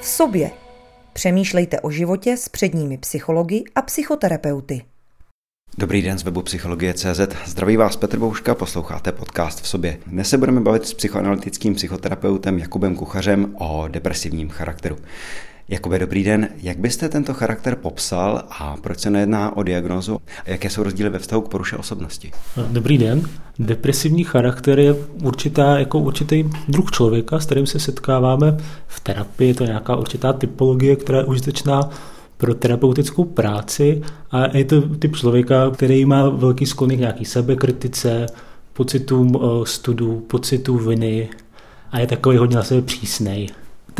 v sobě. Přemýšlejte o životě s předními psychologi a psychoterapeuty. Dobrý den z webu Psychologie.cz. Zdraví vás Petr Bouška, posloucháte podcast v sobě. Dnes se budeme bavit s psychoanalytickým psychoterapeutem Jakubem Kuchařem o depresivním charakteru. Jakube, dobrý den. Jak byste tento charakter popsal a proč se nejedná o diagnózu? Jaké jsou rozdíly ve vztahu k poruše osobnosti? Dobrý den. Depresivní charakter je určitá, jako určitý druh člověka, s kterým se setkáváme v terapii. Je to nějaká určitá typologie, která je užitečná pro terapeutickou práci a je to typ člověka, který má velký sklony k nějaký sebekritice, pocitům eh, studu, pocitu viny a je takový hodně na sebe přísnej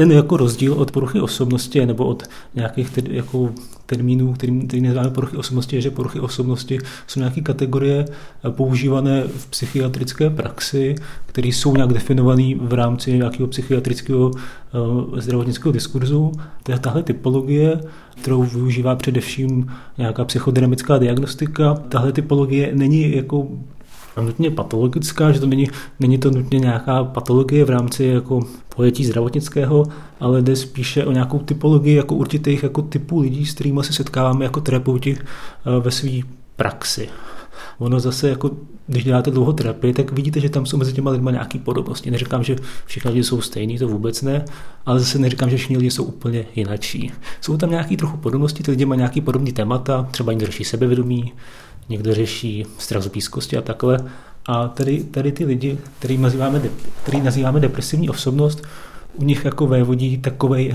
ten jako rozdíl od poruchy osobnosti nebo od nějakých ter, jako termínů, který, který neznáme poruchy osobnosti, je, že poruchy osobnosti jsou nějaké kategorie používané v psychiatrické praxi, které jsou nějak definované v rámci nějakého psychiatrického uh, zdravotnického diskurzu. Je tahle typologie, kterou využívá především nějaká psychodynamická diagnostika. Tahle typologie není jako nutně patologická, že to není, není to nutně nějaká patologie v rámci jako pojetí zdravotnického, ale jde spíše o nějakou typologii jako určitých jako typů lidí, s kterými se setkáváme jako terapeuti eh, ve své praxi. Ono zase, jako, když děláte dlouho terapii, tak vidíte, že tam jsou mezi těma lidmi nějaké podobnosti. Neříkám, že všichni lidi jsou stejní, to vůbec ne, ale zase neříkám, že všichni lidi jsou úplně jinačí. Jsou tam nějaké trochu podobnosti, ty lidi mají nějaký podobný témata, třeba někdo řeší sebevědomí, někdo řeší strach z blízkosti a takhle. A tady, tady ty lidi, který nazýváme, který nazýváme depresivní osobnost, u nich jako vévodí takovej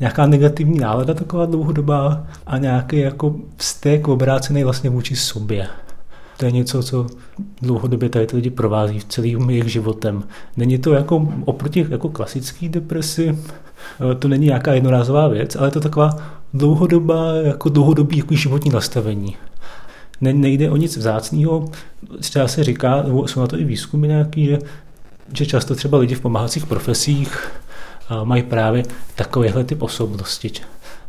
nějaká negativní nálada taková dlouhodobá a nějaký jako vztek obrácený vlastně vůči sobě. To je něco, co dlouhodobě tady ty lidi provází v celým jejich životem. Není to jako oproti jako klasický depresi, to není nějaká jednorázová věc, ale je to taková dlouhodobá, jako dlouhodobý jako životní nastavení ne, nejde o nic vzácného. Třeba se říká, nebo jsou na to i výzkumy nějaký, že, že často třeba lidi v pomáhacích profesích a, mají právě takovýhle typ osobnosti.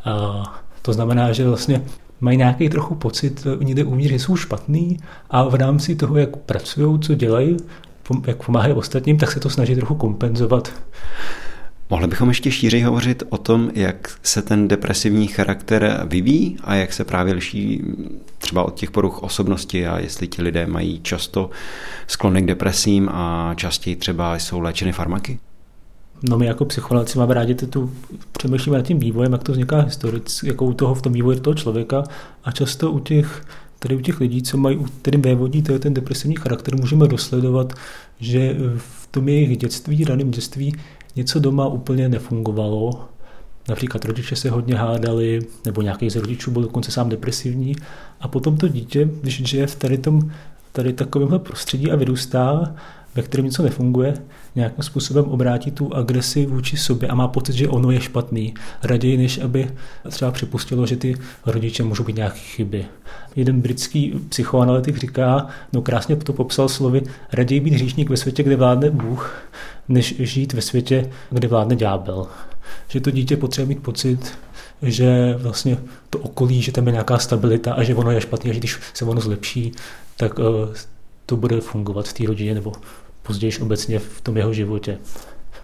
A, to znamená, že vlastně mají nějaký trochu pocit někde uvnitř, že jsou špatný a v rámci toho, jak pracují, co dělají, jak pomáhají ostatním, tak se to snaží trochu kompenzovat. Mohli bychom ještě šířej hovořit o tom, jak se ten depresivní charakter vyvíjí a jak se právě liší třeba od těch poruch osobnosti a jestli ti lidé mají často sklony k depresím a častěji třeba jsou léčeny farmaky? No my jako psychologi máme rádi tu, přemýšlíme nad tím vývojem, jak to vzniká historicky, jako u toho v tom vývoji toho člověka a často u těch tady u těch lidí, co mají, kterým vévodí to je ten depresivní charakter, můžeme dosledovat, že v tom jejich dětství, raném dětství, něco doma úplně nefungovalo. Například rodiče se hodně hádali, nebo nějaký z rodičů byl dokonce sám depresivní. A potom to dítě, když žije v tady, tom, tady takovémhle prostředí a vyrůstá, ve kterém něco nefunguje, nějakým způsobem obrátí tu agresi vůči sobě a má pocit, že ono je špatný. Raději, než aby třeba připustilo, že ty rodiče můžou být nějaké chyby. Jeden britský psychoanalytik říká, no krásně to popsal slovy, raději být hříšník ve světě, kde vládne Bůh, než žít ve světě, kde vládne ďábel. Že to dítě potřebuje mít pocit, že vlastně to okolí, že tam je nějaká stabilita a že ono je špatné, a že když se ono zlepší, tak uh, to bude fungovat v té rodině nebo později obecně v tom jeho životě.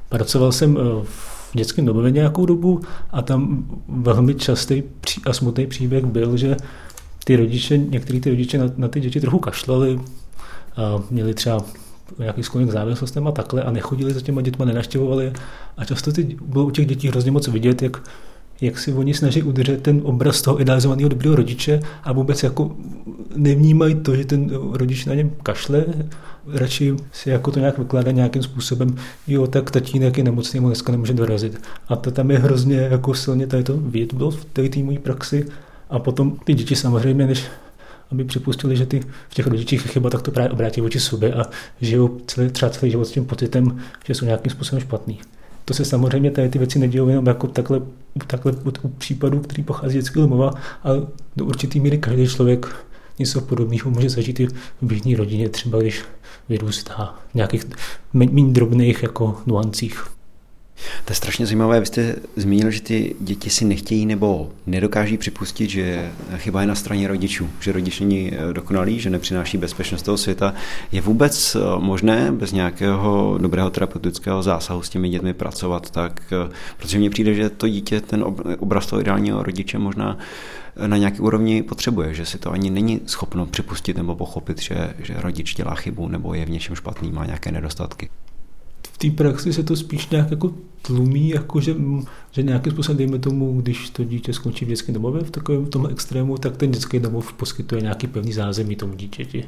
Pracoval jsem uh, v dětském domově nějakou dobu a tam velmi častý a smutný příběh byl, že ty rodiče, některý ty rodiče na, na ty děti trochu kašlali, a měli třeba nějaký sklon k závislostem a takhle a nechodili za těma dětma, nenaštěvovali a často ty, bylo u těch dětí hrozně moc vidět, jak, jak si oni snaží udržet ten obraz toho idealizovaného dobrého rodiče a vůbec jako nevnímají to, že ten rodič na něm kašle, radši si jako to nějak vykládá nějakým způsobem, jo, tak tatínek je nemocný, mu dneska nemůže dorazit. A to tam je hrozně jako silně tady to vidět bylo v té mojí praxi. A potom ty děti samozřejmě, než aby připustili, že ty v těch rodičích chyba, tak to právě obrátí vůči sobě a žijou celý, třeba celý život s tím pocitem, že jsou nějakým způsobem špatný. To se samozřejmě tady ty věci nedějí jenom jako takhle, takhle u případů, který pochází z dětského domova, ale do určitý míry každý člověk něco podobného může zažít i v běžné rodině, třeba když vyrůstá v nějakých méně drobných jako nuancích. To je strašně zajímavé. Vy jste zmínil, že ty děti si nechtějí nebo nedokáží připustit, že chyba je na straně rodičů, že rodič není eh, dokonalý, že nepřináší bezpečnost toho světa. Je vůbec eh, možné bez nějakého dobrého terapeutického zásahu s těmi dětmi pracovat tak, eh, protože mně přijde, že to dítě ten obraz toho ideálního rodiče možná na nějaké úrovni potřebuje, že si to ani není schopno připustit nebo pochopit, že, že rodič dělá chybu nebo je v něčem špatný, má nějaké nedostatky té praxi se to spíš nějak jako tlumí, jako že, že nějakým způsobem, dejme tomu, když to dítě skončí v dětském domově v takovém tom extrému, tak ten dětský domov poskytuje nějaký pevný zázemí tomu dítěti.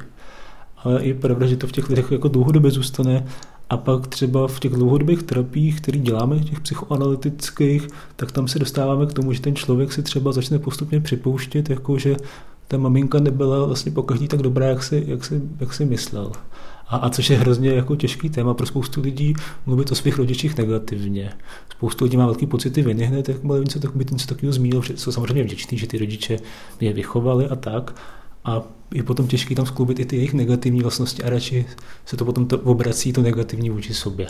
Ale je pravda, že to v těch lidech jako dlouhodobě zůstane a pak třeba v těch dlouhodobých terapiích, které děláme, těch psychoanalytických, tak tam se dostáváme k tomu, že ten člověk si třeba začne postupně připouštět, jako že ta maminka nebyla vlastně pokaždý tak dobrá, jak si, jak si, jak si myslel. A, a což je hrozně jako těžký téma pro spoustu lidí mluvit o svých rodičích negativně. Spoustu lidí má velký pocity viny hned, jak byl něco, tak něco takového zmínil, jsou samozřejmě vděční, že ty rodiče je vychovali a tak. A je potom těžké tam skloubit i ty jejich negativní vlastnosti a radši se to potom to obrací to negativní vůči sobě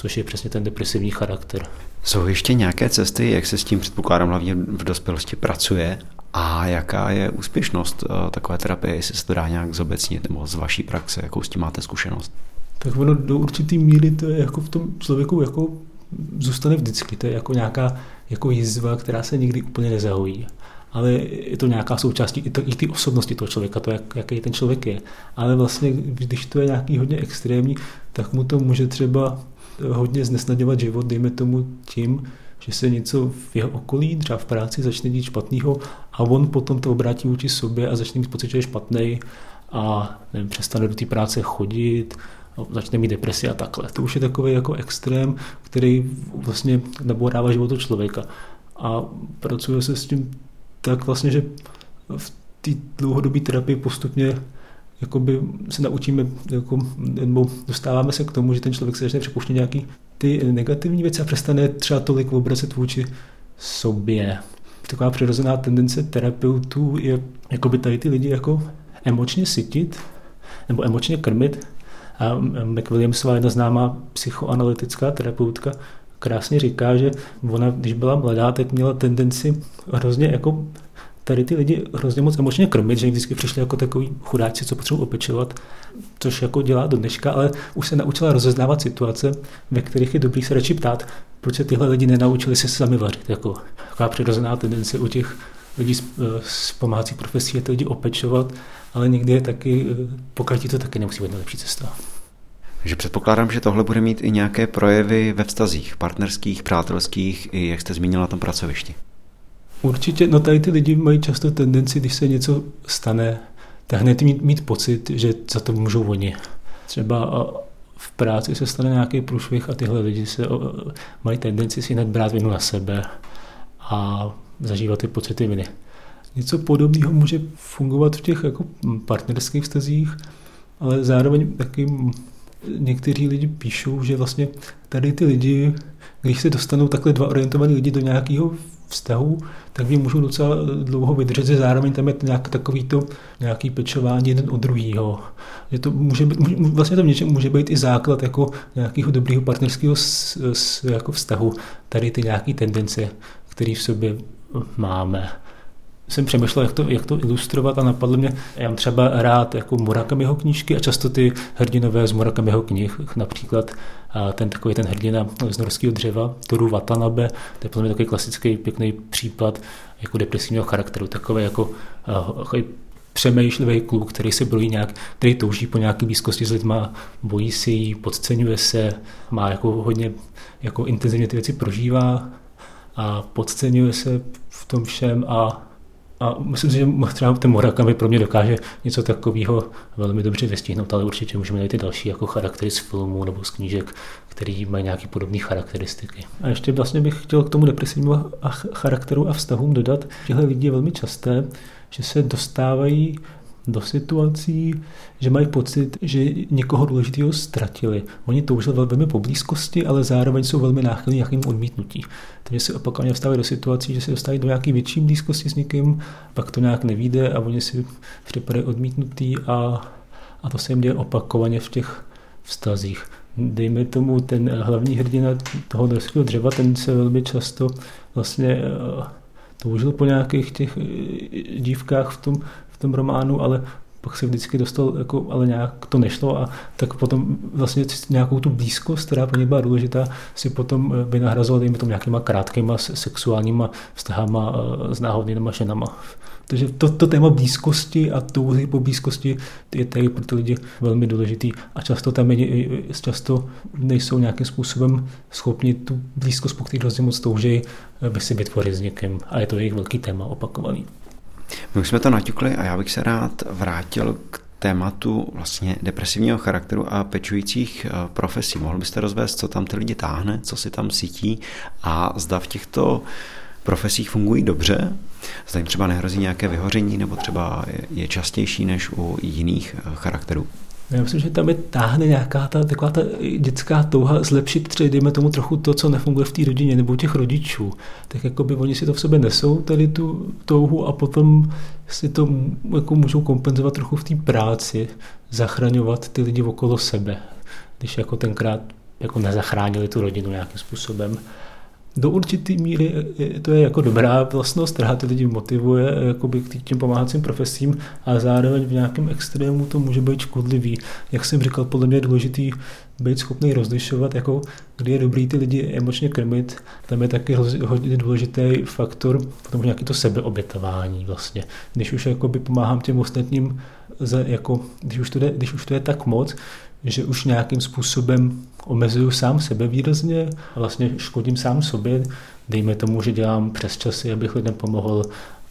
což je přesně ten depresivní charakter. Jsou ještě nějaké cesty, jak se s tím předpokládám hlavně v dospělosti pracuje a jaká je úspěšnost eh, takové terapie, jestli se to dá nějak zobecnit nebo z vaší praxe, jakou s tím máte zkušenost? Tak ono do určitý míry to je jako v tom člověku jako zůstane vždycky. To je jako nějaká jako jizva, která se nikdy úplně nezahojí. Ale je to nějaká součástí i, to, i ty osobnosti toho člověka, to, jak, jaký ten člověk je. Ale vlastně, když to je nějaký hodně extrémní, tak mu to může třeba hodně znesnadňovat život, dejme tomu tím, že se něco v jeho okolí, třeba v práci, začne dít špatného a on potom to obrátí vůči sobě a začne mít pocit, že je špatný a nevím, přestane do té práce chodit, začne mít depresi a takhle. To už je takový jako extrém, který vlastně nabourává životu člověka. A pracuje se s tím tak vlastně, že v té dlouhodobé terapii postupně jakoby se naučíme, jako, nebo dostáváme se k tomu, že ten člověk se začne připouštět nějaký ty negativní věci a přestane třeba tolik obracet vůči sobě. Taková přirozená tendence terapeutů je jakoby tady ty lidi jako emočně sytit nebo emočně krmit. A McWilliamsová, jedna známá psychoanalytická terapeutka, krásně říká, že ona, když byla mladá, tak měla tendenci hrozně jako tady ty lidi hrozně moc emočně krmit, že vždycky přišli jako takový chudáci, co potřebují opečovat, což jako dělá do dneška, ale už se naučila rozeznávat situace, ve kterých je dobrý se radši ptát, proč se tyhle lidi nenaučili se sami vařit. Jako taková přirozená tendence u těch lidí z, eh, z pomáhacích profesí je ty lidi opečovat, ale někdy je taky, eh, pokaždé to taky nemusí být nejlepší cesta. Takže předpokládám, že tohle bude mít i nějaké projevy ve vztazích, partnerských, přátelských, i jak jste zmínila na tom pracovišti. Určitě, no tady ty lidi mají často tendenci, když se něco stane, tak hned mít, mít pocit, že za to můžou oni. Třeba v práci se stane nějaký průšvih a tyhle lidi se mají tendenci si hned brát vinu na sebe a zažívat ty pocity viny. Něco podobného může fungovat v těch jako partnerských vztazích, ale zároveň taky někteří lidi píšou, že vlastně tady ty lidi, když se dostanou takhle dva orientovaní lidi do nějakého vztahu, tak vy můžou docela dlouho vydržet, že zároveň tam je nějak takový to nějaký pečování jeden od druhého. Je to může být, vlastně to něčem může být i základ jako nějakého dobrého partnerského s, s, jako vztahu. Tady ty nějaké tendence, které v sobě máme jsem přemýšlel, jak to, jak to ilustrovat a napadlo mě, já mám třeba rád jako Murakamiho knížky a často ty hrdinové z Murakamiho knih, například ten takový ten hrdina z norského dřeva, Toru Watanabe, to je podle mě takový klasický pěkný případ jako depresivního charakteru, takový jako takový přemýšlivý kluk, který se bojí nějak, který touží po nějaké blízkosti s lidma, bojí si ji, podceňuje se, má jako hodně jako intenzivně ty věci prožívá a podceňuje se v tom všem a a myslím si, že třeba ten Murakami pro mě dokáže něco takového velmi dobře vystihnout, ale určitě můžeme najít i další jako charaktery z filmů nebo z knížek, který mají nějaké podobné charakteristiky. A ještě vlastně bych chtěl k tomu depresivnímu charakteru a vztahům dodat, že lidi je velmi časté, že se dostávají do situací, že mají pocit, že někoho důležitého ztratili. Oni toužili velmi po blízkosti, ale zároveň jsou velmi náchylní nějakým odmítnutí. Takže se opakovaně vstávají do situací, že se dostávají do nějaké větší blízkosti s někým, pak to nějak nevíde a oni si připadají odmítnutý a, a to se jim děje opakovaně v těch vztazích. Dejme tomu, ten hlavní hrdina toho norského dřeva, ten se velmi často vlastně eh, toužil po nějakých těch eh, dívkách v tom, tom románu, ale pak se vždycky dostal, jako, ale nějak to nešlo a tak potom vlastně nějakou tu blízkost, která pro ně byla důležitá, si potom eh, by nahrazoval dejme tomu nějakýma krátkýma sexuálníma vztahama s náhodnýma ženama. Takže to, to téma blízkosti a touhy po blízkosti je tady pro ty lidi velmi důležitý a často tam je, často nejsou nějakým způsobem schopni tu blízkost, po které hrozně moc touží, by si vytvořit s někým. A je to jejich velký téma opakovaný. My už jsme to naťukli a já bych se rád vrátil k tématu vlastně depresivního charakteru a pečujících eh, profesí. Mohl byste rozvést, co tam ty lidi táhne, co si tam cítí a zda v těchto profesích fungují dobře, zda jim třeba nehrozí nějaké vyhoření nebo třeba je častější než u jiných eh, charakterů. Já myslím, že tam je táhne nějaká ta, taková ta dětská touha zlepšit třeba, dejme tomu trochu to, co nefunguje v té rodině nebo těch rodičů. Tak jako by oni si to v sobě nesou, tady tu touhu a potom si to jako můžou kompenzovat trochu v té práci, zachraňovat ty lidi okolo sebe. Když jako tenkrát jako nezachránili tu rodinu nějakým způsobem do určité míry to je jako dobrá vlastnost, která ty lidi motivuje jakoby k těm pomáhacím profesím, ale zároveň v nějakém extrému to může být škodlivý. Jak jsem říkal, podle mě je důležitý být schopný rozlišovat, jako kdy je dobrý ty lidi emočně krmit. Tam je taky hodně důležitý faktor, potom nějaký to sebeobětování vlastně. Když už jakoby pomáhám těm ostatním, za, jako, když, už to jde, když už to je tak moc, že už nějakým způsobem omezuju sám sebe výrazně a vlastně škodím sám sobě. Dejme tomu, že dělám přes časy, abych lidem pomohl,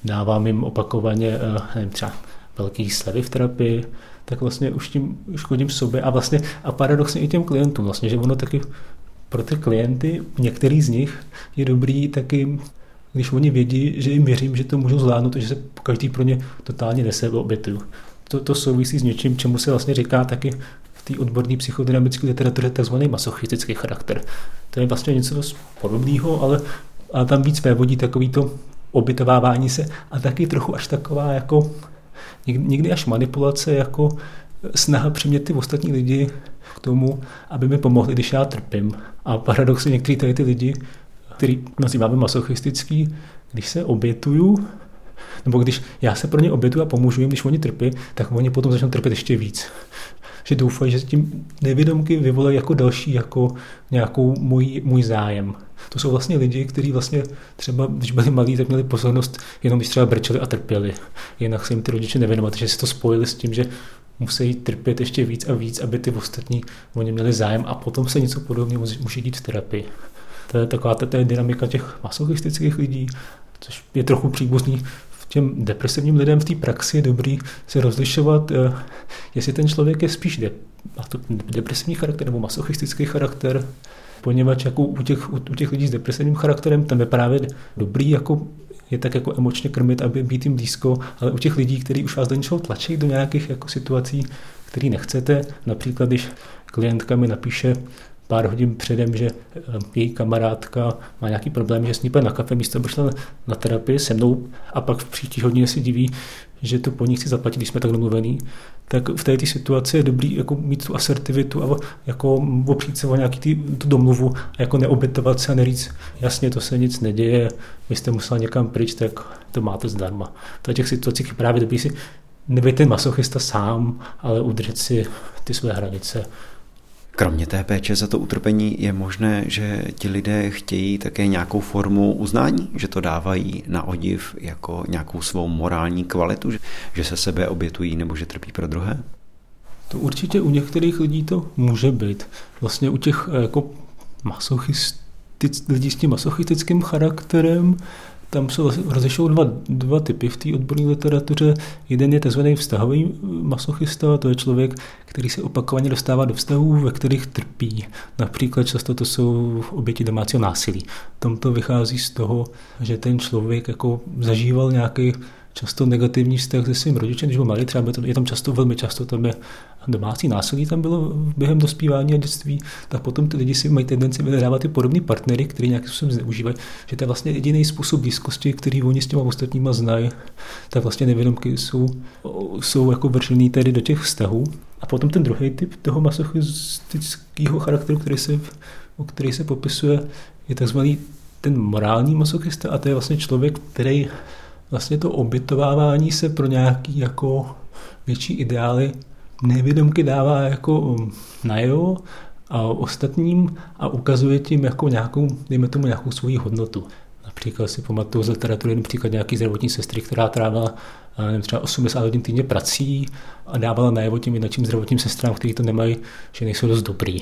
dávám jim opakovaně eh, nevím, třeba velký slevy v terapii, tak vlastně už tím škodím sobě a vlastně a paradoxně i těm klientům, vlastně, že ono taky pro ty klienty, některý z nich je dobrý taky když oni vědí, že jim věřím, že to můžu zvládnout, že se každý pro ně totálně nese obětuju. To, to souvisí s něčím, čemu se vlastně říká taky té odborné psychodynamické literatuře tzv. masochistický charakter. To je vlastně něco dost podobného, ale, ale tam víc vévodí takový to obytovávání se a taky trochu až taková jako někdy až manipulace, jako snaha přimět ty ostatní lidi k tomu, aby mi pomohli, když já trpím. A paradoxně některý tady ty lidi, který nazýváme masochistický, když se obětuju, nebo když já se pro ně obětuju a pomůžu jim, když oni trpí, tak oni potom začnou trpět ještě víc že doufají, že tím nevědomky vyvolají jako další jako nějakou můj, můj zájem. To jsou vlastně lidi, kteří vlastně třeba, když byli malí, tak měli pozornost jenom když třeba brčeli a trpěli. Jinak se jim ty rodiče nevěnovali, že si to spojili s tím, že musí trpět ještě víc a víc, aby ty ostatní o ně měli zájem a potom se něco podobného může dít v terapii. To je taková je dynamika těch masochistických lidí, což je trochu příbuzný těm depresivním lidem v té praxi je dobrý se rozlišovat, eh, jestli ten člověk je spíš de, depresivní charakter nebo masochistický charakter, poněvadž jako u těch, u těch lidí s depresivním charakterem tam je právě dobrý jako je tak jako emočně krmit, aby být jim blízko, ale u těch lidí, kteří už vás do něčeho tlačí do nějakých jako situací, který nechcete, například když klientka mi napíše, pár hodin předem, že eh, její kamarádka má nějaký problém, že s ní na kafe místo, aby šla na terapii se mnou. A pak v příští hodině si diví, že to po ní chci zaplatit, když jsme tak domluvený, tak v této situaci je dobrý jako mít tu asertivitu a jako opřít se o nějaký tý, tu domluvu a jako neobětovat se a neříct, jasně, to se nic neděje, vy jste musel někam pryč, tak to máte zdarma. V těch situacích je právě dobrý si nebejte ten masochista sám, ale udržet si ty své hranice Kromě té péče za to utrpení je možné, že ti lidé chtějí také nějakou formu uznání, že to dávají na odiv jako nějakou svou morální kvalitu, že se sebe obětují nebo že trpí pro druhé? To určitě u některých lidí to může být. Vlastně u těch eh, jako masochistic, lidí s tím masochistickým charakterem tam se rozlišují dva, dva typy v té odborné literatuře. Jeden je tzv. vztahový masochista, to je člověk, který se opakovaně dostává do vztahů, ve kterých trpí. Například často to jsou oběti domácího násilí. Tam to vychází z toho, že ten člověk jako zažíval nějaký často negativní vztah se svým rodičem, když byl malý, třeba je tam často, velmi často tam je domácí násilí tam bylo během dospívání a dětství, tak potom ty lidi si mají tendenci vyhledávat ty podobné partnery, který nějakým způsobem zneužívají. Že to je vlastně jediný způsob blízkosti, který oni s těma ostatníma znají. Tak vlastně nevědomky jsou, jsou jako vržený tedy do těch vztahů. A potom ten druhý typ toho masochistického charakteru, který se, o který se popisuje, je takzvaný ten morální masochista a to je vlastně člověk, který vlastně to obytovávání se pro nějaký jako větší ideály nevědomky dává jako um, najevo a ostatním a ukazuje tím jako nějakou, dejme tomu nějakou svoji hodnotu. Například si pamatuju z literatury například nějaký zdravotní sestry, která trávila nevím, třeba 80 hodin týdně prací a dávala najevo tím jiným zdravotním sestrám, kteří to nemají, že nejsou dost dobrý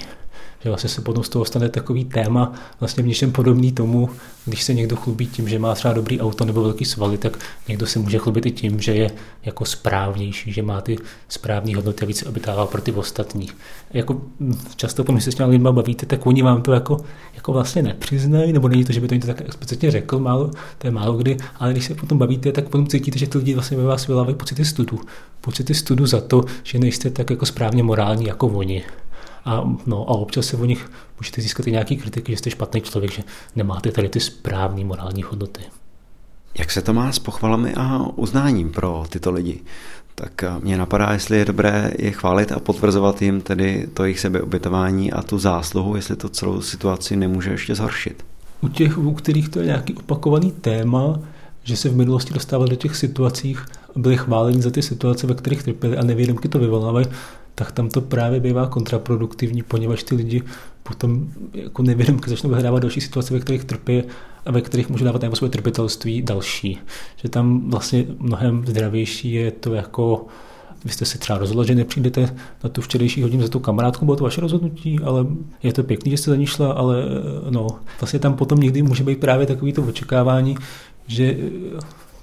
že vlastně se potom z toho stane takový téma, vlastně v něčem podobný tomu, když se někdo chlubí tím, že má třeba dobrý auto nebo velký svaly, tak někdo se může chlubit i tím, že je jako správnější, že má ty správné hodnoty a více obětává pro ty ostatní. Jako často, když se s těmi lidmi bavíte, tak oni vám to jako, jako vlastně nepřiznají, nebo není to, že by to někdo tak explicitně řekl, málo, to je málo kdy, ale když se potom bavíte, tak potom cítíte, že ty lidi vlastně ve vás vylávají pocity studu. Pocity studu za to, že nejste tak jako správně morální jako oni. A, no, a občas se o nich můžete získat i nějaký kritiky, že jste špatný člověk, že nemáte tady ty správné morální hodnoty. Jak se to má s pochvalami a uznáním pro tyto lidi? Tak eh, mě napadá, jestli je dobré je chválit a potvrzovat jim tedy to jejich sebeobětování a tu zásluhu, jestli to celou situaci nemůže ještě zhoršit. U těch, u kterých to je nějaký opakovaný téma, že se v minulosti dostávali do těch situacích, byli chváleni za ty situace, ve kterých trpěli a nevědomky to vyvolávají, tak tam to právě bývá kontraproduktivní, poněvadž ty lidi potom jako nevědomky začnou vyhrávat další situace, ve kterých trpí a ve kterých můžou dávat nebo svoje trpitelství další. Že tam vlastně mnohem zdravější je to jako vy jste se třeba rozhodl, že nepřijdete na tu včerejší hodinu za tu kamarádku, bylo to vaše rozhodnutí, ale je to pěkný, že jste za ní šla, ale no, vlastně tam potom někdy může být právě takový to očekávání, že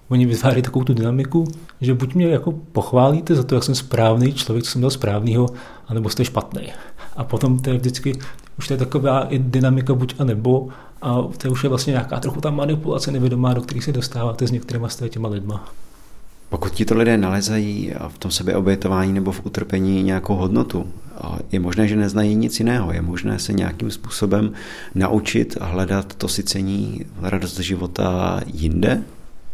oni vytváří takovou tu dynamiku, že buď mě jako pochválíte za to, jak jsem správný člověk, co jsem měl správnýho, anebo jste špatný. A potom to je vždycky, už to je taková i dynamika buď a nebo, a to už je vlastně nějaká trochu ta manipulace nevědomá, do kterých se dostáváte s některýma z těma lidma. Pokud ti to lidé nalezají v tom sebeobětování nebo v utrpení nějakou hodnotu, je možné, že neznají nic jiného. Je možné se nějakým způsobem naučit a hledat to sycení, radost života jinde?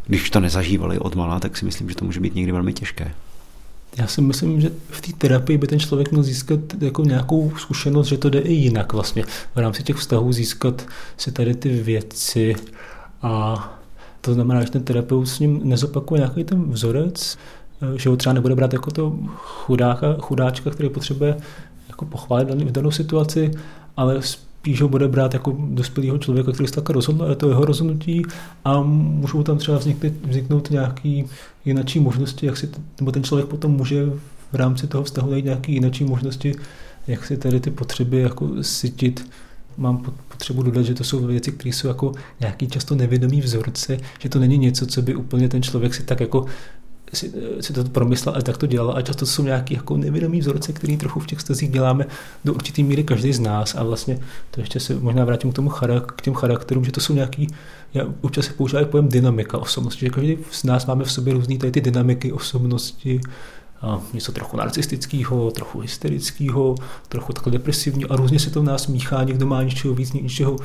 Když to nezažívali od malá, tak si myslím, že to může být někdy velmi těžké. Já si myslím, že v té terapii by ten člověk měl získat jako nějakou zkušenost, že to jde i jinak vlastně. V rámci těch vztahů získat si tady ty věci a to znamená, že ten terapeut s ním nezopakuje nějaký ten vzorec, že ho třeba nebude brát jako to chudáka, chudáčka, který potřebuje jako pochválit v danou situaci, ale spíš ho bude brát jako dospělého člověka, který se tak rozhodl, je to jeho rozhodnutí a můžou tam třeba vzniknout, vzniknout nějaký jinačí možnosti, jak si, nebo ten člověk potom může v rámci toho vztahu najít nějaké jinačí možnosti, jak si tady ty potřeby jako sytit. Mám potřebu dodat, že to jsou věci, které jsou jako nějaký často nevědomý vzorce, že to není něco, co by úplně ten člověk si tak jako si, si to promyslel a tak to dělal. A často jsou nějaké jako nevědomý vzorce, který trochu v těch stazích děláme do určitý míry každý z nás. A vlastně to ještě se možná vrátím k tomu charak, k těm charakterům, že to jsou nějaký, já občas se používám pojem dynamika osobnosti, že každý z nás máme v sobě různé ty dynamiky osobnosti, a něco trochu narcistického, trochu hysterického, trochu takhle depresivního a různě se to v nás míchá, někdo má něčeho víc, něčeho,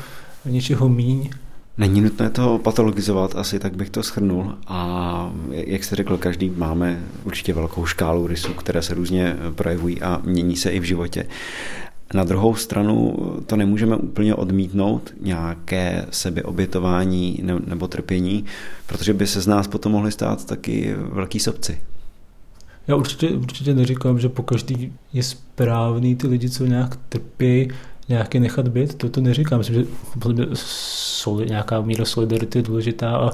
něčeho míň Není nutné to patologizovat, asi tak bych to schrnul. A jak jste řekl, každý máme určitě velkou škálu rysů, které se různě projevují a mění se i v životě. Na druhou stranu to nemůžeme úplně odmítnout, nějaké sebeobětování nebo trpění, protože by se z nás potom mohli stát taky velký sobci. Já určitě, určitě neříkám, že po každý je správný ty lidi, co nějak trpí, nějaký nechat být, to, to neříkám. Myslím, že soli, nějaká míra solidarity je důležitá a,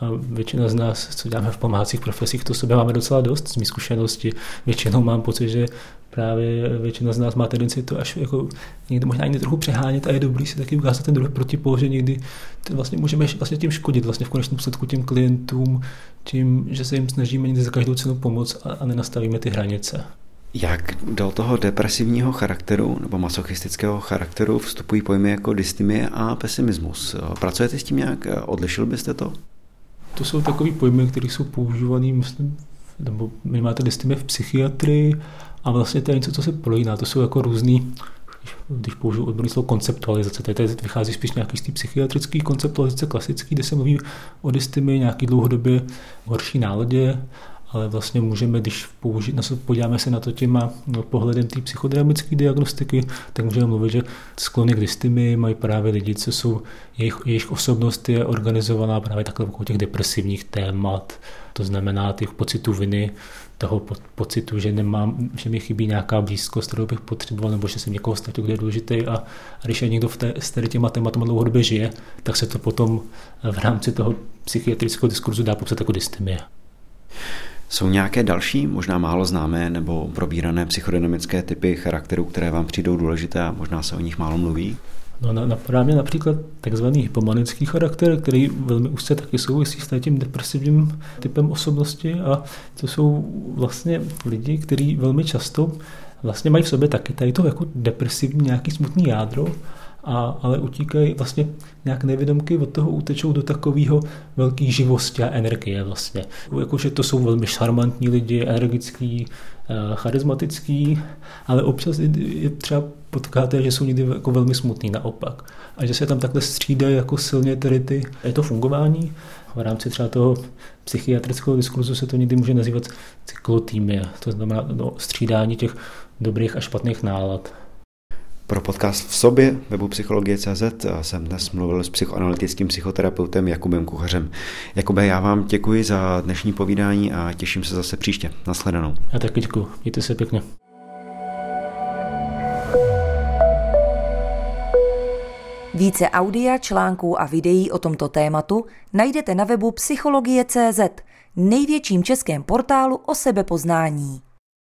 a většina z nás, co děláme v pomáhacích profesích, to sobě máme docela dost z mý zkušenosti. Většinou mám pocit, že právě většina z nás má tendenci to až jako někdy možná někdy trochu přehánět a je dobrý si taky ukázat ten druhý protipol, že někdy vlastně můžeme vlastně tím škodit vlastně v konečném důsledku těm klientům, tím, že se jim snažíme někdy za každou cenu pomoct a, a nenastavíme ty hranice. Jak do toho depresivního charakteru nebo masochistického charakteru vstupují pojmy jako dystimie a pesimismus? Pracujete s tím nějak? Odlišil byste to? To jsou takové pojmy, které jsou používané, myslím, nebo máte dystimie v psychiatrii a vlastně to je něco, co se prolíná. To jsou jako různý, když použiju odborný slovo konceptualizace, tady vychází spíš nějaký z té psychiatrické konceptualizace klasický, kde se mluví o dystimii nějaký dlouhodobě horší náladě ale vlastně můžeme, když použít, podíváme se na to těma no, pohledem té psychodynamické diagnostiky, tak můžeme mluvit, že sklony k dystymii mají právě lidi, co jsou, jejich, jejich osobnost je organizovaná právě takhle okolo těch depresivních témat, to znamená těch pocitů viny, toho pocitu, že nemám, že mi chybí nějaká blízkost, kterou bych potřeboval, nebo že jsem někoho ztratil, kde je důležitý. A, a když je někdo v té, s tady těma tématama dlouhodobě žije, tak se to potom v rámci toho psychiatrického diskurzu dá popsat jako dystemie. Jsou nějaké další, možná málo známé nebo probírané psychodynamické typy charakterů, které vám přijdou důležité a možná se o nich málo mluví? No, napadá mě například takzvaný hypomanický charakter, který velmi úzce taky souvisí s tím depresivním typem osobnosti a to jsou vlastně lidi, kteří velmi často vlastně mají v sobě taky tady to jako depresivní nějaký smutný jádro, a, ale utíkají vlastně nějak nevědomky od toho utečou do takového velké živosti a energie vlastně. Jakože to jsou velmi šarmantní lidi, energický, eh, charismatický, ale občas je třeba potkáte, že jsou někdy jako velmi smutný naopak. A že se tam takhle střídají jako silně tedy ty, je to fungování. V rámci třeba toho psychiatrického diskurzu se to někdy může nazývat cyklotýmie, to znamená no, střídání těch dobrých a špatných nálad. Pro podcast v sobě webu Psychologie.cz jsem dnes mluvil s psychoanalytickým psychoterapeutem Jakubem Kuchařem. Jakube, já vám děkuji za dnešní povídání a těším se zase příště. Nasledanou. Já taky děkuji. Mějte se pěkně. Více audia, článků a videí o tomto tématu najdete na webu Psychologie.cz, největším českém portálu o sebepoznání.